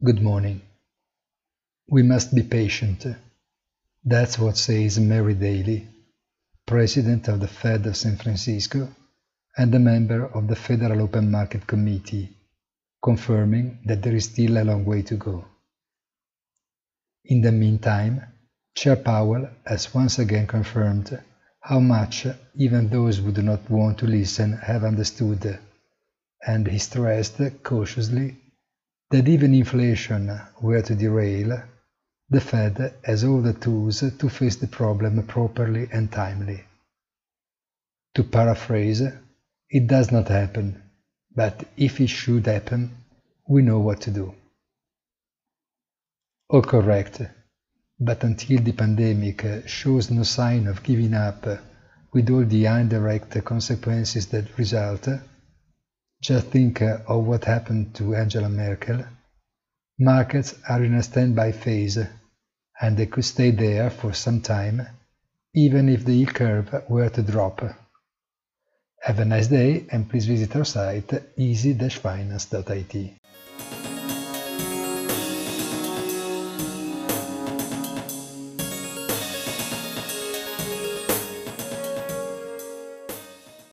Good morning. We must be patient. That's what says Mary Daly, President of the Fed of San Francisco and a member of the Federal Open Market Committee, confirming that there is still a long way to go. In the meantime, Chair Powell has once again confirmed how much even those who do not want to listen have understood, and he stressed cautiously that even inflation were to derail, the Fed has all the tools to face the problem properly and timely. To paraphrase, it does not happen, but if it should happen, we know what to do. All correct, but until the pandemic shows no sign of giving up with all the indirect consequences that result, just think uh, of what happened to Angela Merkel. Markets are in a standby phase, and they could stay there for some time, even if the yield curve were to drop. Have a nice day and please visit our site easy-finance.it.